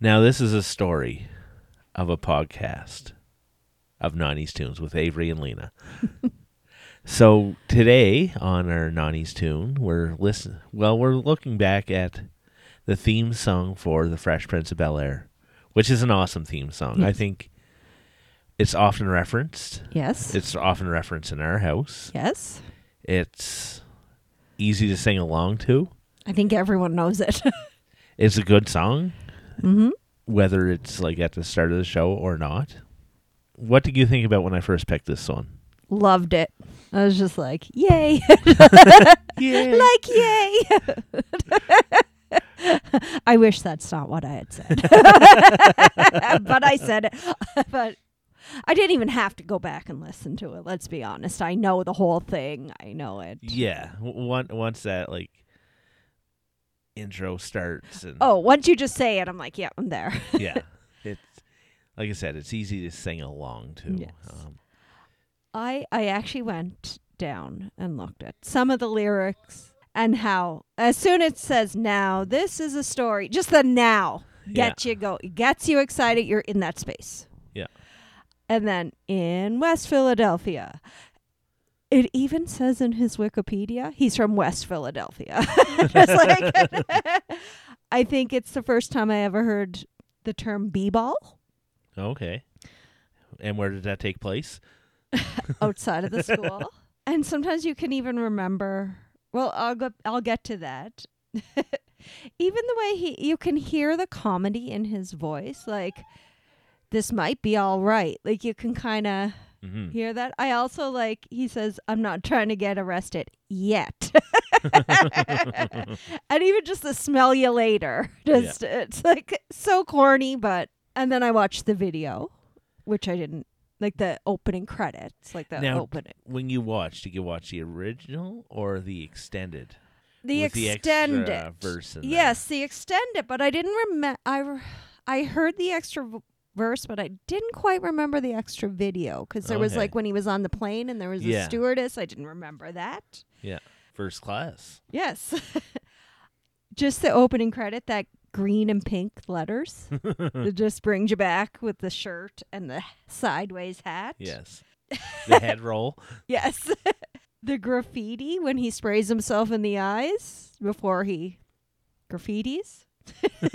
Now, this is a story of a podcast of 90s tunes with Avery and Lena. so today on our 90s tune, we're listen. Well, we're looking back at the theme song for The Fresh Prince of Bel Air, which is an awesome theme song. I think it's often referenced. Yes. It's often referenced in our house. yes. It's easy to sing along to. I think everyone knows it. It's a good song. Mm-hmm. whether it's like at the start of the show or not. What did you think about when I first picked this song? Loved it. I was just like, yay. Yeah. like, yay. I wish that's not what I had said. but I said it. but I didn't even have to go back and listen to it. Let's be honest. I know the whole thing. I know it. yeah. w- once that like intro starts and Oh, once you just say it, I'm like, yeah, I'm there. yeah. It's like I said, it's easy to sing along to. Yes. Um, I I actually went down and looked at some of the lyrics and how as soon as it says now, this is a story, just the now Yeah. gets you go gets you excited, you're in that space. Yeah. And then in West Philadelphia. It even says in his Wikipedia, he's from West Philadelphia. Like I think it's the first time I ever heard the term b-ball okay. And where did that take place? outside of the school. and sometimes you can even remember. Well, I'll go. I'll get to that. even the way he, you can hear the comedy in his voice. Like this might be all right. Like you can kind of hmm hear that. I also like. He says, "I'm not trying to get arrested yet." and even just the smell you later. Just it's like so corny, but and then I watched the video, which I didn't like the opening credits, like the Now, opening. When you watch, did you watch the original or the extended? The with the extended extra verse in there? Yes, the extended, but I didn't remember I re- I heard the extra verse, but I didn't quite remember the extra video cuz there was Okay. like when he was on the plane and there was Yeah. a stewardess, I didn't remember that. Yeah. First class. Yes. just the opening credit, that green and pink letters. it just brings you back with the shirt and the sideways hat. Yes. The head roll. Yes. the graffiti when he sprays himself in the eyes before he graffitis.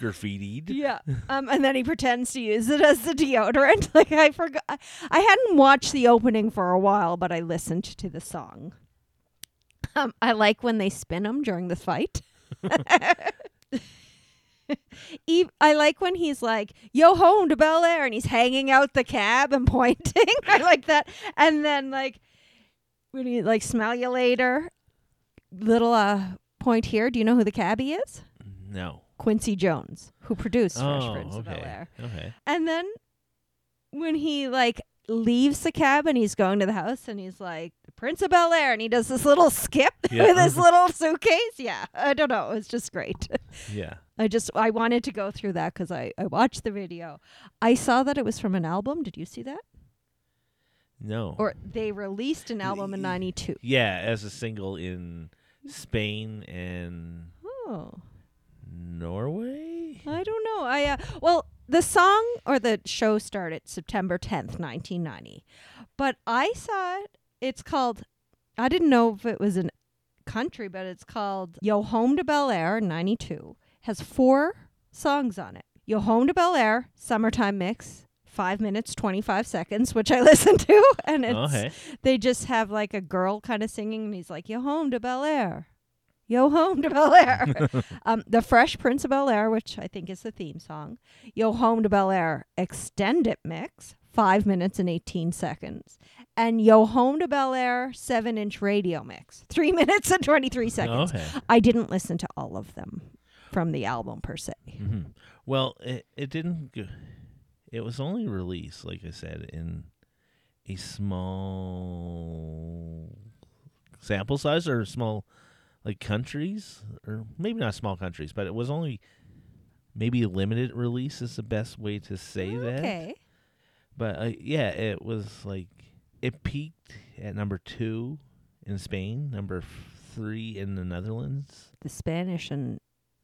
Graffitied. yeah. Um, and then he pretends to use it as the deodorant. Like I forgot I, hadn't watched the opening for a while, but I listened to the song. Um, I like when they spin him during the fight. Eve, I like when he's like, "Yo, home to Bel Air," and he's hanging out the cab and pointing. I like that. And then like when he like smell you later. Little uh point here. Do you know who the cabbie is? No. Quincy Jones, who produced Fresh Oh, Prince of Bel Air. Okay. And then when he like leaves the cab and he's going to the house and he's like Prince of Bel Air and he does this little skip Yeah. with his little suitcase. Yeah, I don't know. It's just great. Yeah. I just I wanted to go through that because I I watched the video. I saw that it was from an album. Did you see that? No. Or they released an album in '92. yeah, as a single in Spain and Oh. Norway. I don't know. I uh, well, the song or the show started September 10th, 1990. But I saw it. It's called I didn't know if it was a country, but it's called Yo Home to Bel Air 92. Has four songs on it. Yo Home to Bel Air Summertime Mix. 5 minutes 25 seconds which I listened to and it's okay. they just have like a girl kind of singing and he's like yo home to bel air yo home to bel air um, the fresh prince of bel air which i think is the theme song yo home to bel air extended mix five minutes and 18 seconds and yo home to bel air seven inch radio mix three minutes and 23 seconds Okay. i didn't listen to all of them from the album per se Mm-hmm. Well, it it didn't. Go, it was only released, like I said, in a small sample size or small, like countries, or maybe not small countries, but it was only maybe a limited release is the best way to say that. okay But uh, yeah, it was like it peaked at number two in Spain, number three in the Netherlands. the spanish and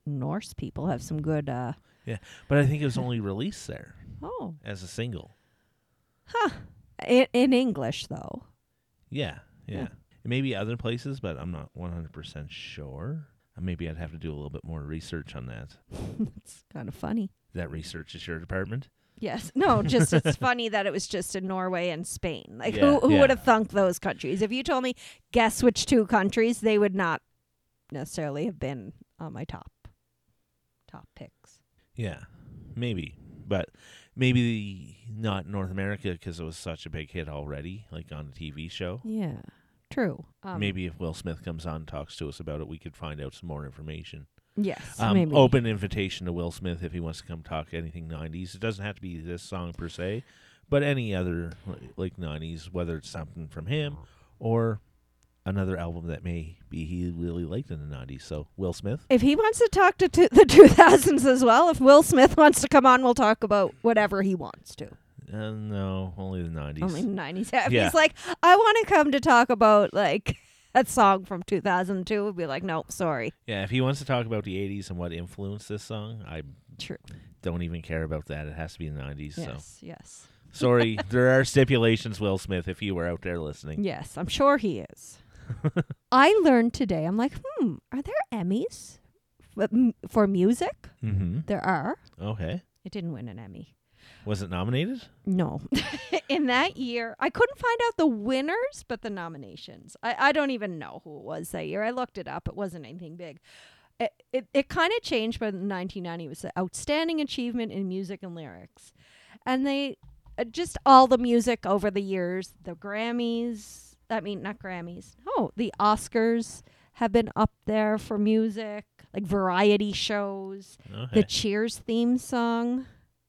Norse people have some good. uh Yeah, But I think it was only released there Oh, as a single. Huh. In, in English though. Yeah, yeah. Yeah. Maybe other places, but I'm not 100% sure. Uh, Maybe I'd have to do a little bit more research on that. it's kind of funny. That research is your department? Yes. No, just it's funny that it was just in Norway and Spain. Like Yeah, who who yeah. would have thunk those countries? If you told me guess which two countries, they would not necessarily have been on my top top picks. Yeah, maybe. But maybe not North America because it was such a big hit already, like on a TV show. Yeah. True. Um, maybe if Will Smith comes on and talks to us about it, we could find out some more information. Yes. Um, maybe. Open invitation to Will Smith if he wants to come talk anything 90s. It doesn't have to be this song per se, but any other like 90s, whether it's something from him or another album that may be he really liked in the 90s. So, Will Smith? If he wants to talk to t- the 2000s as well, if Will Smith wants to come on, we'll talk about whatever he wants to. Uh, no, only the 90s. Only the 90s. Yeah, If Yeah. he's like, I want to come to talk about like that song from 2002, we'd be like, nope, sorry. Yeah, if he wants to talk about the 80s and what influenced this song, I True. don't even care about that. It has to be the 90s. So, Yes, yes. sorry. there are stipulations, Will Smith, if you were out there listening. Yes, I'm sure he is. I learned today, I'm like, hmm, are there Emmys for, m- for music? Mm-hmm. There are. Okay. It didn't win an Emmy. Was it nominated? No. In that year, I couldn't find out the winners, but the nominations. I, I don't even know who it was that year. I looked it up. It wasn't anything big. It it, it kind of changed, but in 1990 it was the outstanding achievement in music and lyrics, and they uh, just all the music over the years. The Grammys. I mean, not Grammys. Oh, the Oscars have been up there for music, like variety shows. Okay. The Cheers theme song,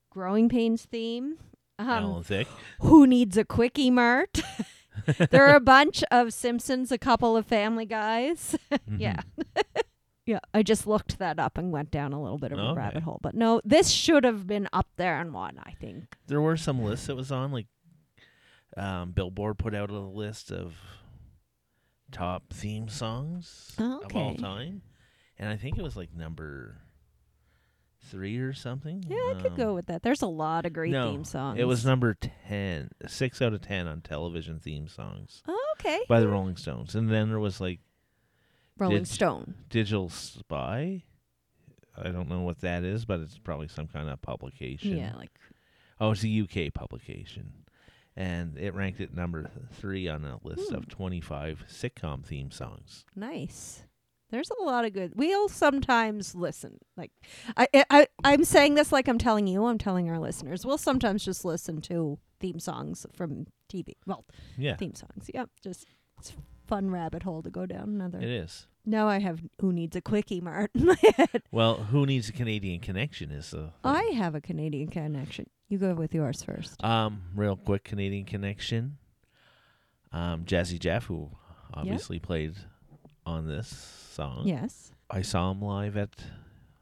Growing Pains theme. Um, who needs a quickie mart? there are a bunch of Simpsons, a couple of Family Guys. yeah. yeah, I just looked that up and went down a little bit of a rabbit hole. But no, this should have been up there and one, I think. There were some lists it was on, like um, Billboard put out a list of top theme songs of all time, and I think it was like number three or something. Yeah, I could Um, go with that. There's a lot of great no, theme songs. It was number 10, six out of ten on television theme songs oh, okay. by the Rolling Stones, and then there was like Rolling did- Stone. Digital Spy. I don't know what that is, but it's probably some kind of publication. Yeah, like Oh, it's a UK publication. And it ranked at number three on a list Hmm. of 25 sitcom theme songs. nice. There's a lot of good. We'll sometimes listen. Like I, I, I'm saying this like I'm telling you. I'm telling our listeners. We'll sometimes just listen to theme songs from TV. Well, Yeah, theme songs. Yep, just it's fun rabbit hole to go down. Another. it is. Now I have who needs a quickie mart in my head. Well, who needs a Canadian connection is the I have a Canadian connection. You go with yours first. um real quick Canadian connection. Um, Jazzy Jeff, who obviously played on this song. Yes, I saw him live at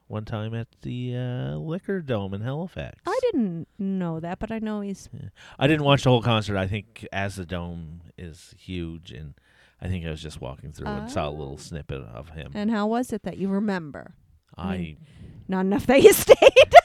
one time at the uh, Liquor Dome in Halifax. I didn't know that, but I know he's. I didn't watch the whole concert. I think as the dome is huge, and I think I was just walking through and saw a little Oh. snippet of him. And how was it that you remember? I Not enough that you stayed.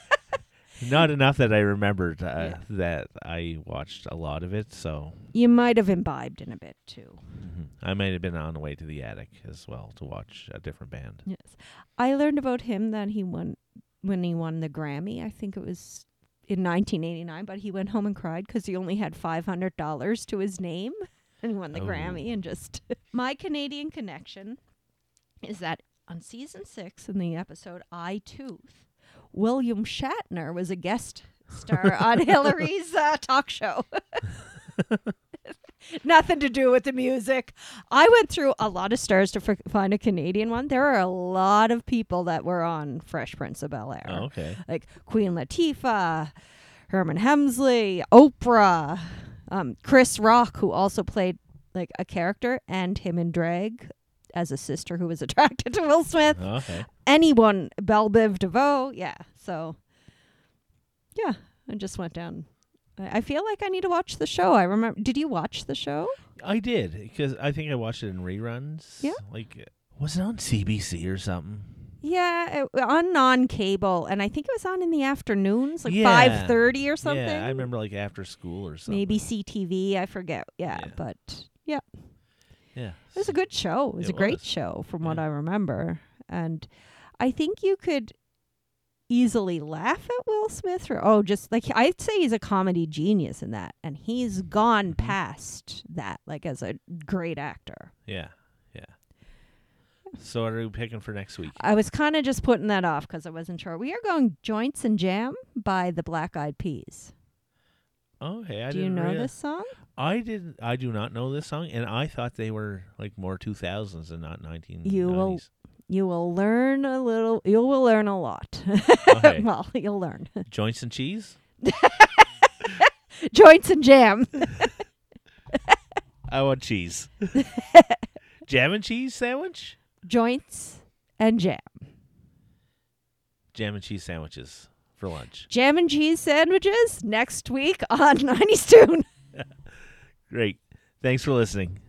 Not enough that I remembered uh, Yeah. that I watched a lot of it. So you might have imbibed in a bit too. mhm. I might have been on the way to the attic as well to watch a different band. Yes, I learned about him that he won when he won the Grammy. I think it was in 1989, but he went home and cried because he only had $500 to his name, and he won the Oh. Grammy. And just my Canadian connection is that on season six in the episode "I Tooth," William Shatner was a guest star on Hillary's uh, talk show. Nothing to do with the music. I went through a lot of stars to f- find a Canadian one. There are a lot of people that were on Fresh Prince of Bel Air, Oh, okay. like Queen Latifah, Sherman Hemsley, Oprah, um, Chris Rock, who also played like a character, and him in drag as a sister who was attracted to Will Smith. Oh, okay. Anyone, Bell Biv DeVoe, yeah. So, yeah, I just went down. I I feel like I need to watch the show. I remember. Did you watch the show? I did because I think I watched it in reruns. Yeah. Like, was it on CBC or something? Yeah, it, on non-cable, and I think it was on in the afternoons, like Yeah. five thirty or something. Yeah, I remember like after school or something. Maybe CTV, I forget. Yeah, Yeah. but yeah, Yeah. it was a good show. It was It a great was. show, from what I remember, and I think you could easily laugh at Will Smith. Or oh, just like I'd say he's a comedy genius in that, and he's gone Mhm. past that, like as a great actor. Yeah. Yeah. So what are we picking for next week? I was kind of just putting that off because I wasn't sure. We are going Joints and Jam by the Black Eyed Peas. Okay, I Do you know this song? I didn't. I do not know this song, and I thought they were like more two thousands and not nineteen. You will- You will learn a little. You will learn a lot. Oh, okay. well, you'll learn joints and cheese. Joints and Jam. I want cheese. Jam and cheese sandwich. Joints and Jam. Jam and cheese sandwiches for lunch. Jam and cheese sandwiches next week on 90s Tune. Great. Thanks for listening.